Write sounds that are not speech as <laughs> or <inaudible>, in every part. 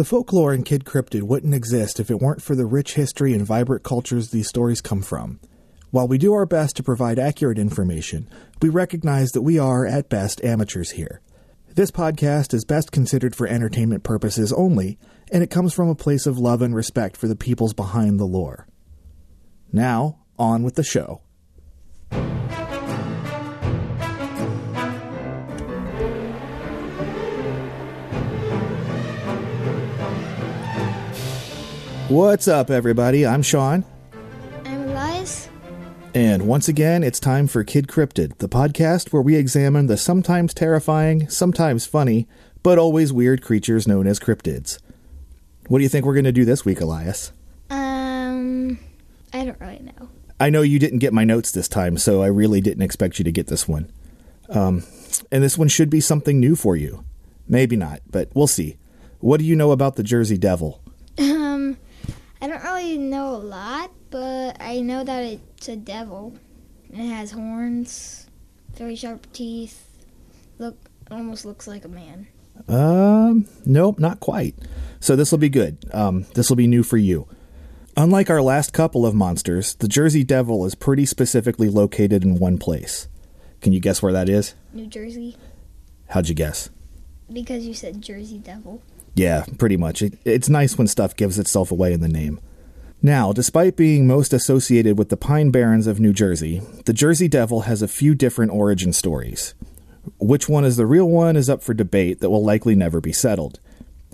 The folklore in Kid Cryptid wouldn't exist if it weren't for the rich history and vibrant cultures these stories come from. While we do our best to provide accurate information, we recognize that we are, at best, amateurs here. This podcast is best considered for entertainment purposes only, and it comes from a place of love and respect for the peoples behind the lore. Now, on with the show. What's up, everybody? I'm Sean. I'm Elias. And once again, it's time for Kid Cryptid, the podcast where we examine the sometimes terrifying, sometimes funny, but always weird creatures known as cryptids. What do you think we're going to do this week, Elias? Um, I don't really know. I know you didn't get my notes this time, so I really didn't expect you to get this one. Um, and this one should be something new for you. Maybe not, but we'll see. What do you know about the Jersey Devil? <laughs> Um, I don't really know a lot, but I know that it's a devil. It has horns, very sharp teeth. Look, almost looks like a man. Um, nope, not quite. So this will be good. Um, this will be new for you. Unlike our last couple of monsters, the Jersey Devil is pretty specifically located in one place. Can you guess where that is? New Jersey, How'd you guess? because you said Jersey Devil. Yeah, pretty much. It, it's nice when stuff gives itself away in the name. Now, despite being most associated with the Pine Barrens of New Jersey, the Jersey Devil has a few different origin stories. Which one is the real one is up for debate that will likely never be settled.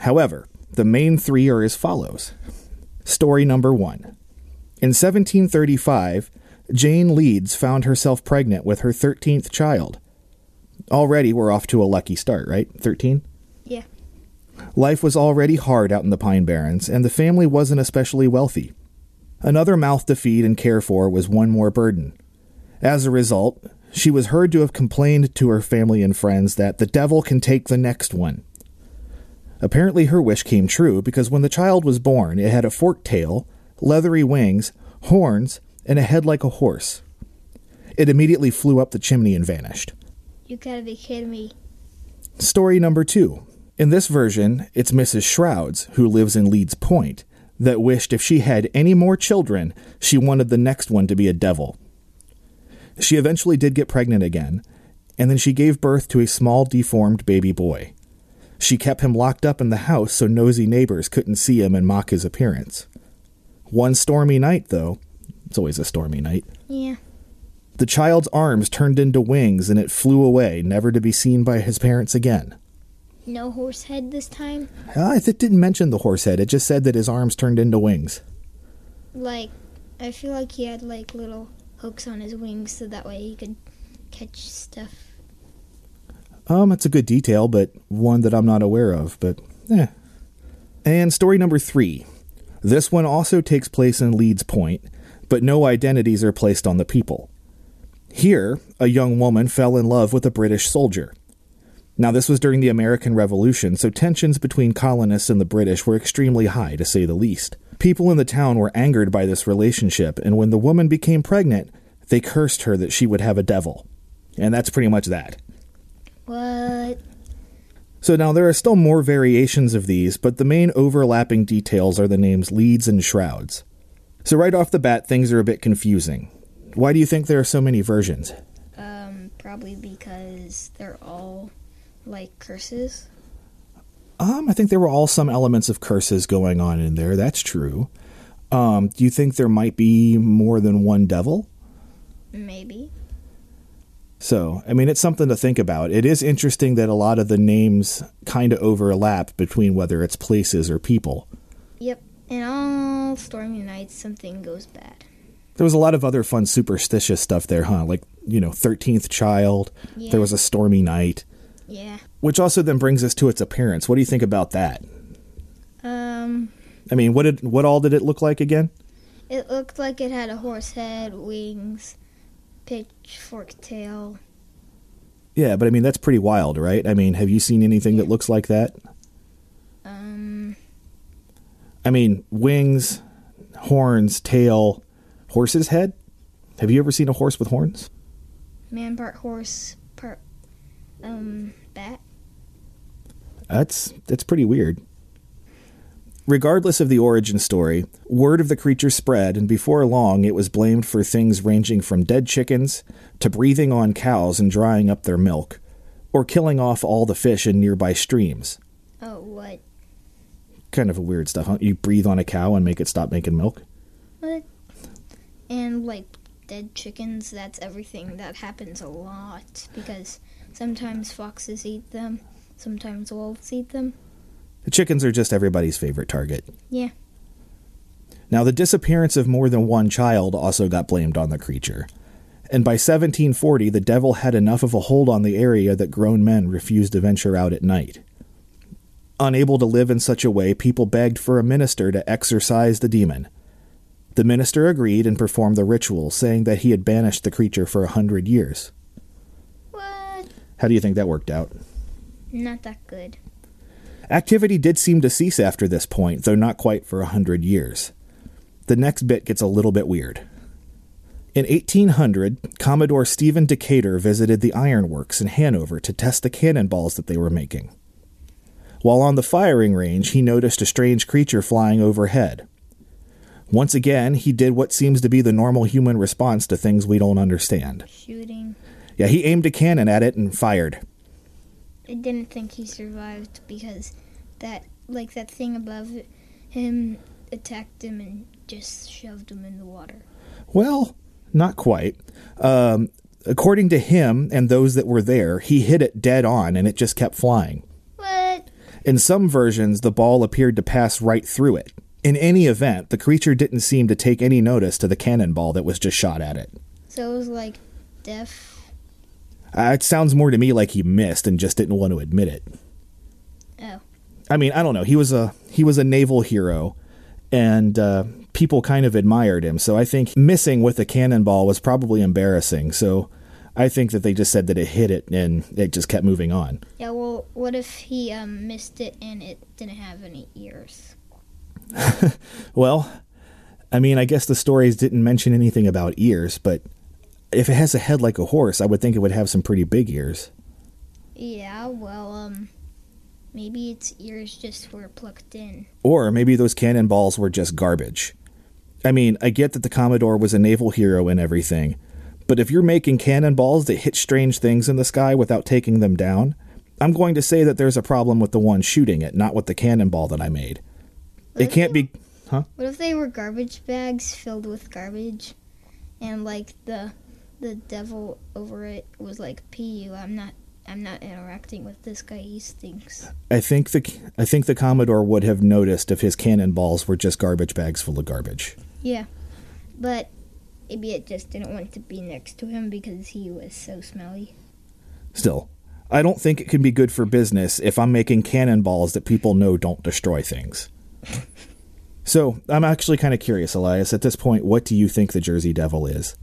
However, the main three are as follows. Story number one. In 1735, Jane Leeds found herself pregnant with her 13th child. Already, we're off to a lucky start, right? 13? Life was already hard out in the Pine Barrens, and the family wasn't especially wealthy. Another mouth to feed and care for was one more burden. As a result, she was heard to have complained to her family and friends that the devil can take the next one. Apparently, her wish came true because when the child was born, it had a forked tail, leathery wings, horns, and a head like a horse. It immediately flew up the chimney and vanished. You gotta be kidding me. Story number two. In this version, it's Mrs. Shourds, who lives in Leeds Point, that wished if she had any more children, she wanted the next one to be a devil. She eventually did get pregnant again, and then she gave birth to a small, deformed baby boy. She kept him locked up in the house so nosy neighbors couldn't see him and mock his appearance. One stormy night, though, it's always a stormy night, Yeah. the child's arms turned into wings and it flew away, never to be seen by his parents again. No horse head this time. Uh, it didn't mention the horse head. It just said that his arms turned into wings. Like, I feel like he had like little hooks on his wings so that way he could catch stuff. Um, it's a good detail, but one that I'm not aware of. But eh. And story number three. This one also takes place in Leeds Point, but no identities are placed on the people. Here, a young woman fell in love with a British soldier. Now, this was during the American Revolution, so tensions between colonists and the British were extremely high, to say the least. People in the town were angered by this relationship, and when the woman became pregnant, they cursed her that she would have a devil. And that's pretty much that. What? So now there are still more variations of these, but the main overlapping details are the names Leeds and Shourds. So right off the bat, things are a bit confusing. Why do you think there are so many versions? Um, probably because they're all like curses. Um, I think there were all some elements of curses going on in there. That's true. Um, do you think there might be more than one devil? Maybe. So, I mean, it's something to think about. It is interesting that a lot of the names kind of overlap between whether it's places or people. Yep. And all stormy nights, something goes bad. There was a lot of other fun superstitious stuff there, huh? Like, you know, 13th child, Yeah. there was a stormy night, Yeah. which also then brings us to its appearance. What do you think about that? Um, I mean, what did what all did it look like again? it looked like it had a horse head, wings, pitchfork tail. Yeah, but I mean, that's pretty wild, right? I mean, have you seen anything that looks like that? Um, I mean, wings, horns, tail, horse's head? Have you ever seen a horse with horns? man part horse, part um bat. That's that's pretty weird. Regardless of the origin story, word of the creature spread, and before long it was blamed for things ranging from dead chickens to breathing on cows and drying up their milk, or killing off all the fish in nearby streams. Oh, what? Kind of a weird stuff, huh? You breathe on a cow and make it stop making milk? What? And like dead chickens, that's everything that happens a lot because sometimes foxes eat them, sometimes wolves eat them. The chickens are just everybody's favorite target. Yeah. Now, the disappearance of more than one child also got blamed on the creature. And by 1740, the devil had enough of a hold on the area that grown men refused to venture out at night. Unable to live in such a way, people begged for a minister to exorcise the demon. The minister agreed and performed the ritual, saying that he had banished the creature for a hundred years. How do you think that worked out? Not that good. Activity did seem to cease after this point, though not quite for a hundred years. The next bit gets a little bit weird. In 1800, Commodore Stephen Decatur visited the ironworks in Hanover to test the cannonballs that they were making. While on the firing range, he noticed a strange creature flying overhead. Once again, he did what seems to be the normal human response to things we don't understand. Shooting. Yeah, he aimed a cannon at it and fired. I didn't think he survived because that, like that thing above him, attacked him and just shoved him in the water. Well, not quite. Um, according to him and those that were there, he hit it dead on and it just kept flying. What? In some versions, the ball appeared to pass right through it. In any event, the creature didn't seem to take any notice to the cannonball that was just shot at it. So it was like deaf. Uh, it sounds more to me like he missed and just didn't want to admit it. Oh. I mean, I don't know. He was a he was a naval hero, and uh, people kind of admired him. So I think missing with a cannonball was probably embarrassing. So I think that they just said that it hit it and it just kept moving on. Yeah, well, what if he um, missed it and it didn't have any ears? <laughs> Well, I mean, I guess the stories didn't mention anything about ears, but if it has a head like a horse, I would think it would have some pretty big ears. Yeah, well, um, maybe its ears just were plucked in. Or maybe those cannonballs were just garbage. I mean, I get that the Commodore was a naval hero and everything, but if you're making cannonballs that hit strange things in the sky without taking them down, I'm going to say that there's a problem with the one shooting it, not with the cannonball that I made. It can't be. Huh? What if they were garbage bags filled with garbage, and like the the devil over it was like, "Pu, I'm not, I'm not interacting with this guy. He stinks." I think the I think the Commodore would have noticed if his cannonballs were just garbage bags full of garbage. Yeah, but maybe it just didn't want to be next to him because he was so smelly. Still, I don't think it can be good for business if I'm making cannonballs that people know don't destroy things. <laughs> so, I'm actually kind of curious, Elias. At this point, what do you think the Jersey Devil is?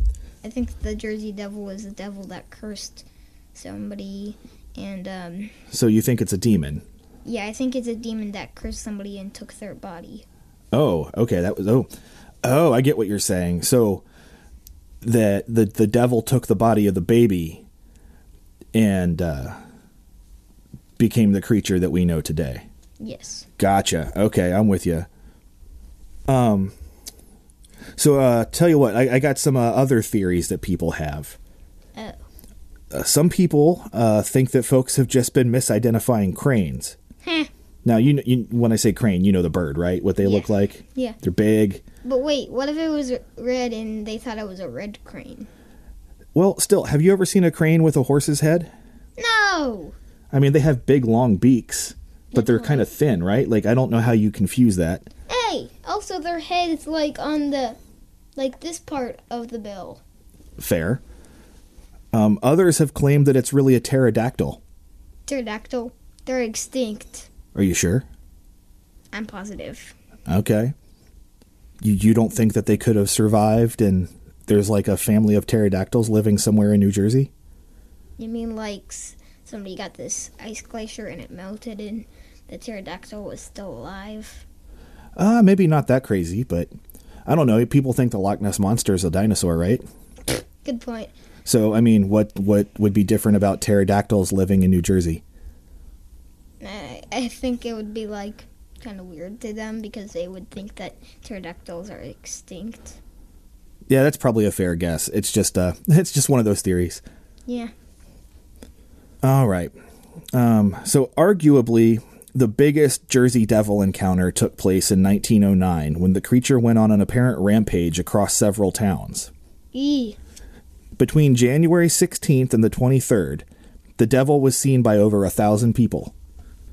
I think the Jersey Devil was the devil that cursed somebody, and um, So, you think it's a demon? yeah, I think it's a demon that cursed somebody and took their body. Oh, okay. That was oh, oh. I get what you're saying. So, that the the devil took the body of the baby, and uh, became the creature that we know today. Yes. Gotcha. Okay, I'm with you. Um. So, uh, tell you what, I, I got some uh, other theories that people have. Oh. Uh, some people uh, think that folks have just been misidentifying cranes. Heh. Now, you, you when I say crane, you know the bird, right? What they look like? Yeah. They're big. But wait, what if it was red and they thought it was a red crane? Well, still, have you ever seen a crane with a horse's head? No. I mean, they have big, long beaks, but they're kind of thin, right? Like, I don't know how you confuse that. Hey, also their head is like on the, like this part of the bill. Fair. Um, others have claimed that it's really a pterodactyl. Pterodactyl. They're extinct. Are you sure? I'm positive. Okay. You you don't think that they could have survived and there's like a family of pterodactyls living somewhere in New Jersey? You mean like somebody got this ice glacier and it melted and the pterodactyl was still alive? Uh, maybe not that crazy, but I don't know. People think the Loch Ness monster is a dinosaur, right? Good point. So, I mean, what what would be different about pterodactyls living in New Jersey? I, I think it would be like kind of weird to them because they would think that pterodactyls are extinct. Yeah, that's probably a fair guess. It's just uh <laughs> it's just one of those theories. Yeah. All right. Um, so arguably the biggest Jersey Devil encounter took place in 1909 when the creature went on an apparent rampage across several towns. E. Between January 16th and the 23rd, the devil was seen by over a thousand people.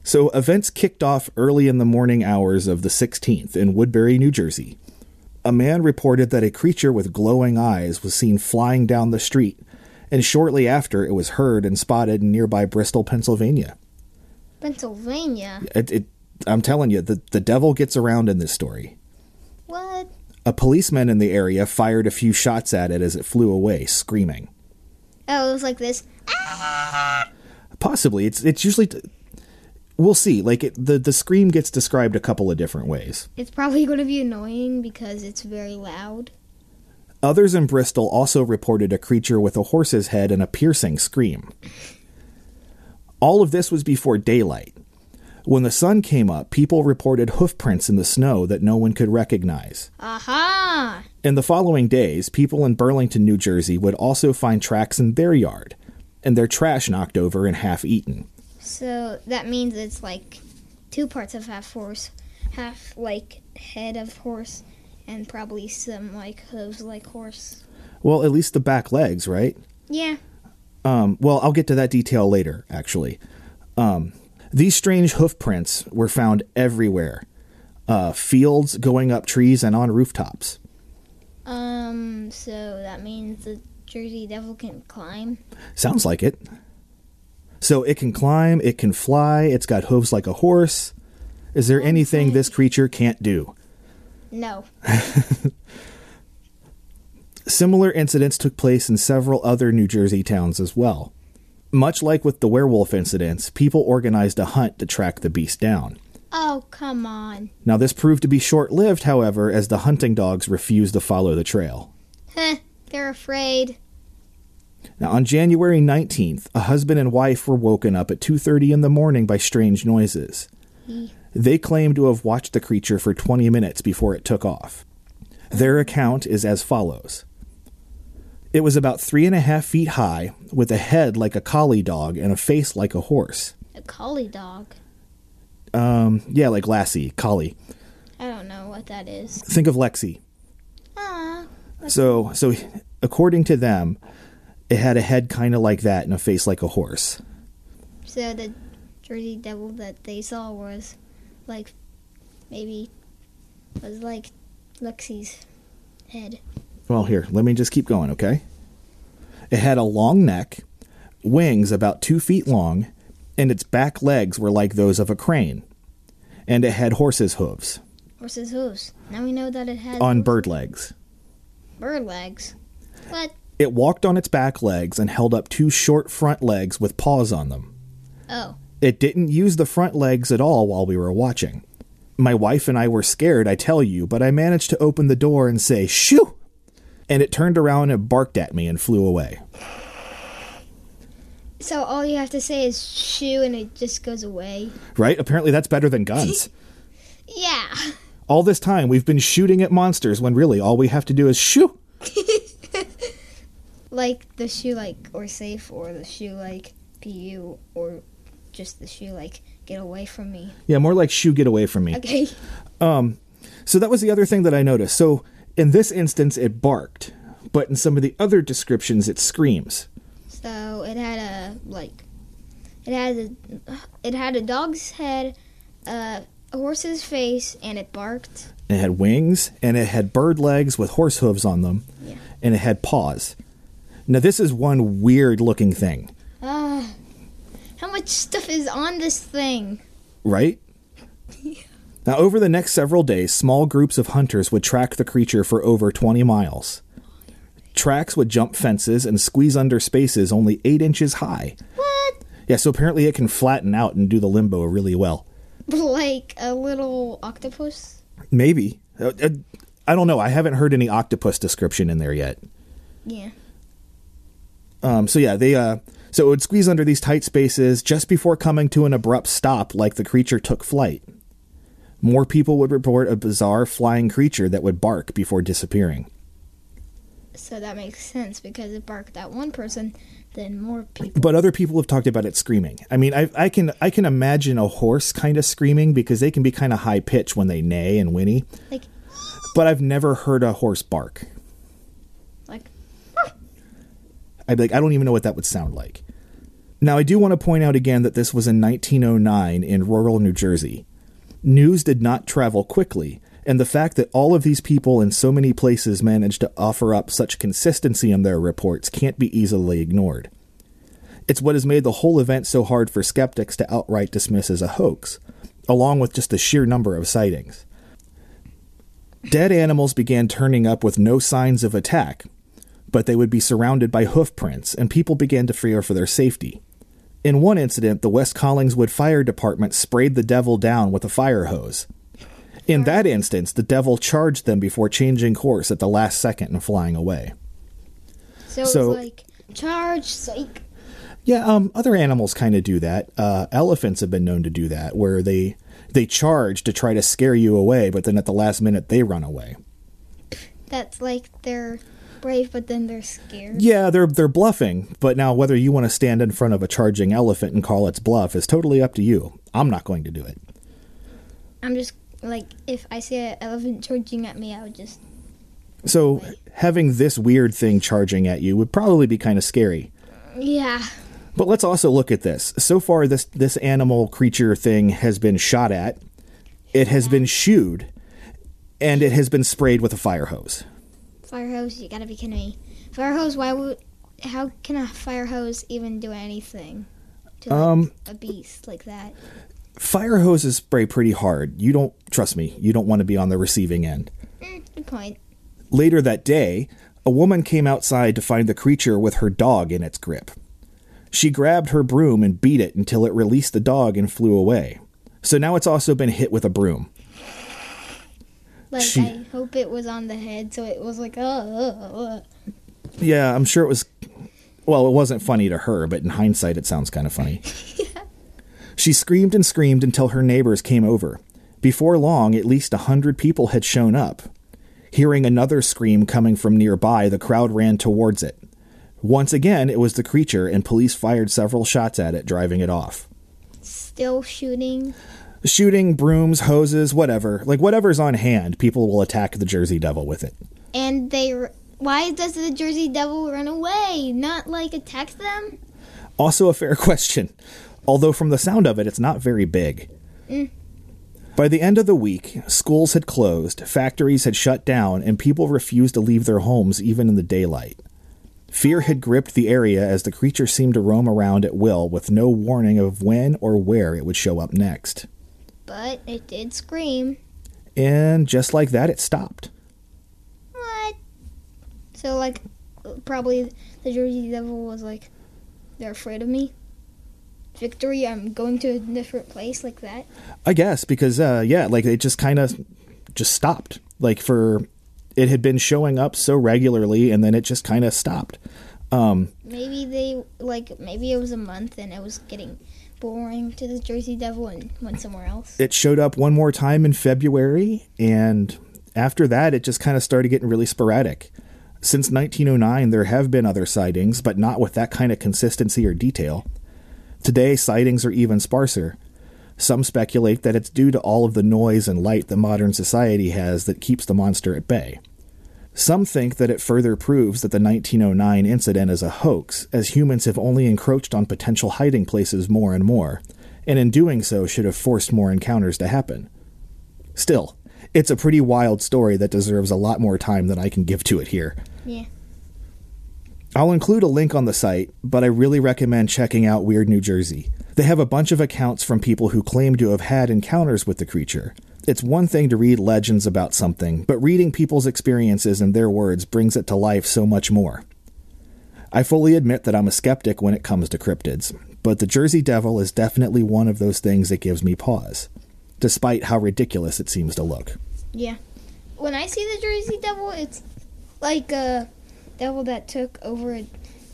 So events kicked off early in the morning hours of the 16th in Woodbury, New Jersey. A man reported that a creature with glowing eyes was seen flying down the street, and shortly after it was heard and spotted in nearby Bristol, Pennsylvania. Pennsylvania. It, it, I'm telling you, the, the devil gets around in this story. What? A policeman in the area fired a few shots at it as it flew away, screaming. Oh, it was like this. Possibly, it's it's usually. T- we'll see. Like it, the the scream gets described a couple of different ways. It's probably going to be annoying because it's very loud. Others in Bristol also reported a creature with a horse's head and a piercing scream. All of this was before daylight. When the sun came up, people reported hoof prints in the snow that no one could recognize. Aha! In the following days, people in Burlington, New Jersey would also find tracks in their yard, and their trash knocked over and half eaten. So that means it's like two parts of half horse, half like head of horse, and probably some like hooves like horse. Well, at least the back legs, right? Yeah. Um, well, I'll get to that detail later, actually. Um, these strange hoof prints were found everywhere uh, fields, going up trees, and on rooftops. Um. So that means the Jersey Devil can climb. Sounds like it. So it can climb, it can fly, it's got hooves like a horse. Is there anything this creature can't do? No. <laughs> Similar incidents took place in several other New Jersey towns as well. Much like with the werewolf incidents, people organized a hunt to track the beast down. Oh come on. Now, this proved to be short lived, however, as the hunting dogs refused to follow the trail. Heh. They're afraid. Now, on January 19th, a husband and wife were woken up at 2:30 in the morning by strange noises. They claim to have watched the creature for 20 minutes before it took off. Their account is as follows. It was about three and a half feet high, with a head like a collie dog and a face like a horse. A collie dog. Um, yeah, like Lassie, collie. I don't know what that is. Think of Lexi. Ah. So, so according to them, it had a head kind of like that and a face like a horse. So the Jersey Devil that they saw was like maybe was like Lexi's head. Well, here, let me just keep going, okay? It had a long neck, wings about two feet long, and its back legs were like those of a crane. And it had horse's hooves Horse's hooves. Now we know that it had. on bird legs. bird legs. What? It walked on its back legs and held up two short front legs with paws on them. Oh. It didn't use the front legs at all while we were watching. My wife and I were scared, I tell you, but I managed to open the door and say, shoo! And it turned around and barked at me and flew away. So all you have to say is shoo and it just goes away. Right? Apparently that's better than guns. <laughs> Yeah. all this time we've been shooting at monsters when really all we have to do is shoo! <laughs> Like the shoe like or safe or the shoe like PU or just the shoe like get away from me. Yeah, more like shoo, get away from me. Okay. Um So that was the other thing that I noticed. So in this instance, it barked, but in some of the other descriptions, it screams. So it had a like it had a it had a dog's head, uh, a horse's face, and it barked. It had wings and it had bird legs with horse hooves on them, Yeah. and it had paws. Now, this is one weird looking thing, Ah, how much stuff is on this thing? right? <laughs> Now, over the next several days, small groups of hunters would track the creature for over 20 miles. Tracks would jump fences and squeeze under spaces only 8 inches high. What? Yeah, so apparently it can flatten out and do the limbo really well. <laughs> Like a little octopus? Maybe. Uh, uh, I don't know. I haven't heard any octopus description in there yet. Yeah. Um, so yeah, they uh, so it would squeeze under these tight spaces just before coming to an abrupt stop, like the creature took flight. More people would report a bizarre flying creature that would bark before disappearing. So that makes sense because it barked at one person, then more people. But other people have talked about it screaming. I mean, I, I can I can imagine a horse kind of screaming because they can be kind of high pitched when they neigh and whinny. Like, But I've never heard a horse bark. like, I'd be like, I don't even know what that would sound like. Now, I do want to point out again that this was in 1909 in rural New Jersey. News did not travel quickly, and the fact that all of these people in so many places managed to offer up such consistency in their reports can't be easily ignored. It's what has made the whole event so hard for skeptics to outright dismiss as a hoax, along with just the sheer number of sightings. Dead animals began turning up with no signs of attack, but they would be surrounded by hoof prints, and people began to fear for their safety. In one incident, the West Collingswood Fire Department sprayed the devil down with a fire hose. In that instance, the devil charged them before changing course at the last second and flying away. so, So- it's like, charge, psych. Yeah, um, other animals kind of do that. Uh, elephants have been known to do that, where they they charge to try to scare you away, but then at the last minute they run away. That's like they're brave, but then they're scared. Yeah, they're they're bluffing, but now whether you want to stand in front of a charging elephant and call its bluff is totally up to you. I'm not going to do it. I'm just like, if I see an elephant charging at me, I would just. So having this weird thing charging at you would probably be kind of scary. Yeah. But let's also look at this. So far, this this animal creature thing has been shot at, it has been shooed, and it has been sprayed with a fire hose. Fire hose, you gotta be kidding me. Fire hose, why would. How can a fire hose even do anything to like, Um, a beast like that? Fire hoses spray pretty hard. You don't trust me. You don't want to be on the receiving end. Mm, good point. Later that day, a woman came outside to find the creature with her dog in its grip. She grabbed her broom and beat it until it released the dog and flew away. So now it's also been hit with a broom. Like, She- I hope it was on the head, so it was like, oh. Yeah, I'm sure it was. Well, it wasn't funny to her, but in hindsight, it sounds kind of funny. <laughs> She screamed and screamed until her neighbors came over. Before long, at least a hundred people had shown up. Hearing another scream coming from nearby, the crowd ran towards it. Once again, it was the creature, and police fired several shots at it, driving it off. Still shooting. Shooting, brooms, hoses, whatever. Like whatever's on hand, people will attack the Jersey Devil with it. And they why does the Jersey Devil run away? Not like attack them? Also, a fair <laughs> question. Although, from the sound of it, it's not very big. Mm. By the end of the week, schools had closed, factories had shut down, and people refused to leave their homes even in the daylight. Fear had gripped the area as the creature seemed to roam around at will with no warning of when or where it would show up next. But it did scream. And just like that, it stopped. What? So, like, probably the Jersey Devil was like, they're afraid of me. Victory, I'm going to a different place like that. I guess because uh, yeah, like it just kind of just stopped. Like for it had been showing up so regularly, and then it just kind of stopped. Maybe they, like, maybe it was a month and it was getting boring to the Jersey Devil and went somewhere else. It showed up one more time in February, and after that, it just kind of started getting really sporadic. Since 1909, there have been other sightings, but not with that kind of consistency or detail. Today, sightings are even sparser. Some speculate that it's due to all of the noise and light that modern society has that keeps the monster at bay. Some think that it further proves that the 1909 incident is a hoax, as humans have only encroached on potential hiding places more and more, and in doing so should have forced more encounters to happen. Still, it's a pretty wild story that deserves a lot more time than I can give to it here. Yeah. I'll include a link on the site, but I really recommend checking out Weird New Jersey. They have a bunch of accounts from people who claim to have had encounters with the creature. It's one thing to read legends about something, but reading people's experiences in their words brings it to life so much more. I fully admit that I'm a skeptic when it comes to cryptids, but the Jersey Devil is definitely one of those things that gives me pause, despite how ridiculous it seems to look. Yeah. When I see the Jersey Devil, it's like a devil that took over a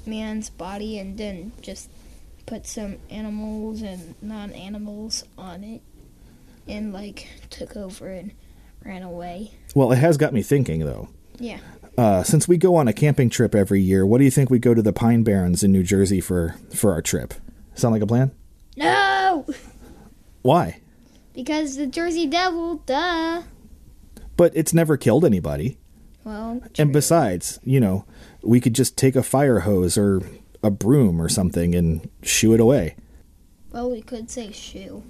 man's body and then just put some animals and non animals on it. And like took over and ran away. Well, it has got me thinking though. Yeah. Uh, since we go on a camping trip every year, what do you think we go to the Pine Barrens in New Jersey for for our trip? Sound like a plan? No, Why? because the Jersey Devil, duh. But it's never killed anybody. Well, And besides, you know, we could just take a fire hose or a broom or something and shoo it away. well, we could say shoe,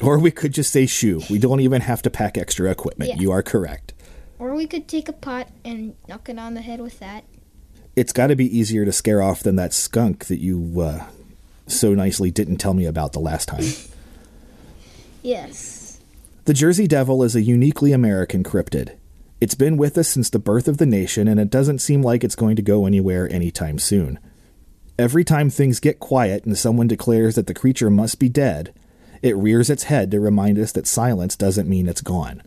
Or we could just say shoo. We don't even have to pack extra equipment. Yeah. You are correct. or we could take a pot and knock it on the head with that. It's got to be easier to scare off than that skunk that you uh, so nicely didn't tell me about the last time. <laughs> Yes. The Jersey Devil is a uniquely American cryptid. It's been with us since the birth of the nation, and it doesn't seem like it's going to go anywhere anytime soon. Every time things get quiet and someone declares that the creature must be dead, it rears its head to remind us that silence doesn't mean it's gone.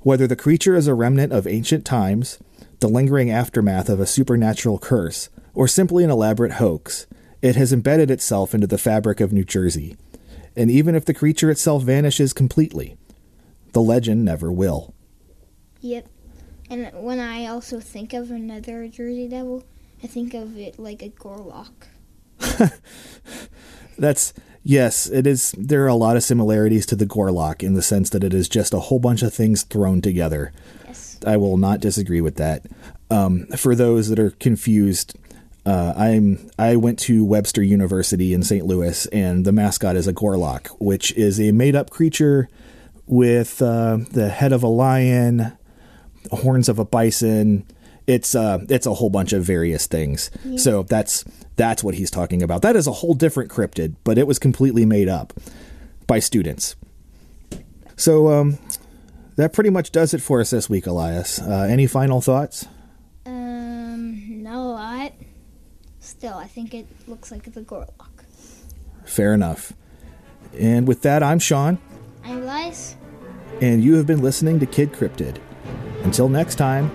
Whether the creature is a remnant of ancient times, the lingering aftermath of a supernatural curse, or simply an elaborate hoax, it has embedded itself into the fabric of New Jersey. And even if the creature itself vanishes completely, the legend never will. Yep. And when I also think of another Jersey Devil, I think of it like a Gorlok. <laughs> That's yes, it is. There are a lot of similarities to the Gorlok in the sense that it is just a whole bunch of things thrown together. Yes. I will not disagree with that. Um, for those that are confused, uh, I'm I went to Webster University in St. Louis, and the mascot is a Gorlok, which is a made-up creature with uh, the head of a lion, horns of a bison. It's uh, it's a whole bunch of various things. So that's that's what he's talking about. That is a whole different cryptid, but it was completely made up by students. So um, that pretty much does it for us this week, Elias. Uh, any final thoughts? Um, not a lot. Still, I think it looks like the Gorlok. Fair enough. And with that, I'm Sean, I'm Elias. and you have been listening to Kid Cryptid. Until next time,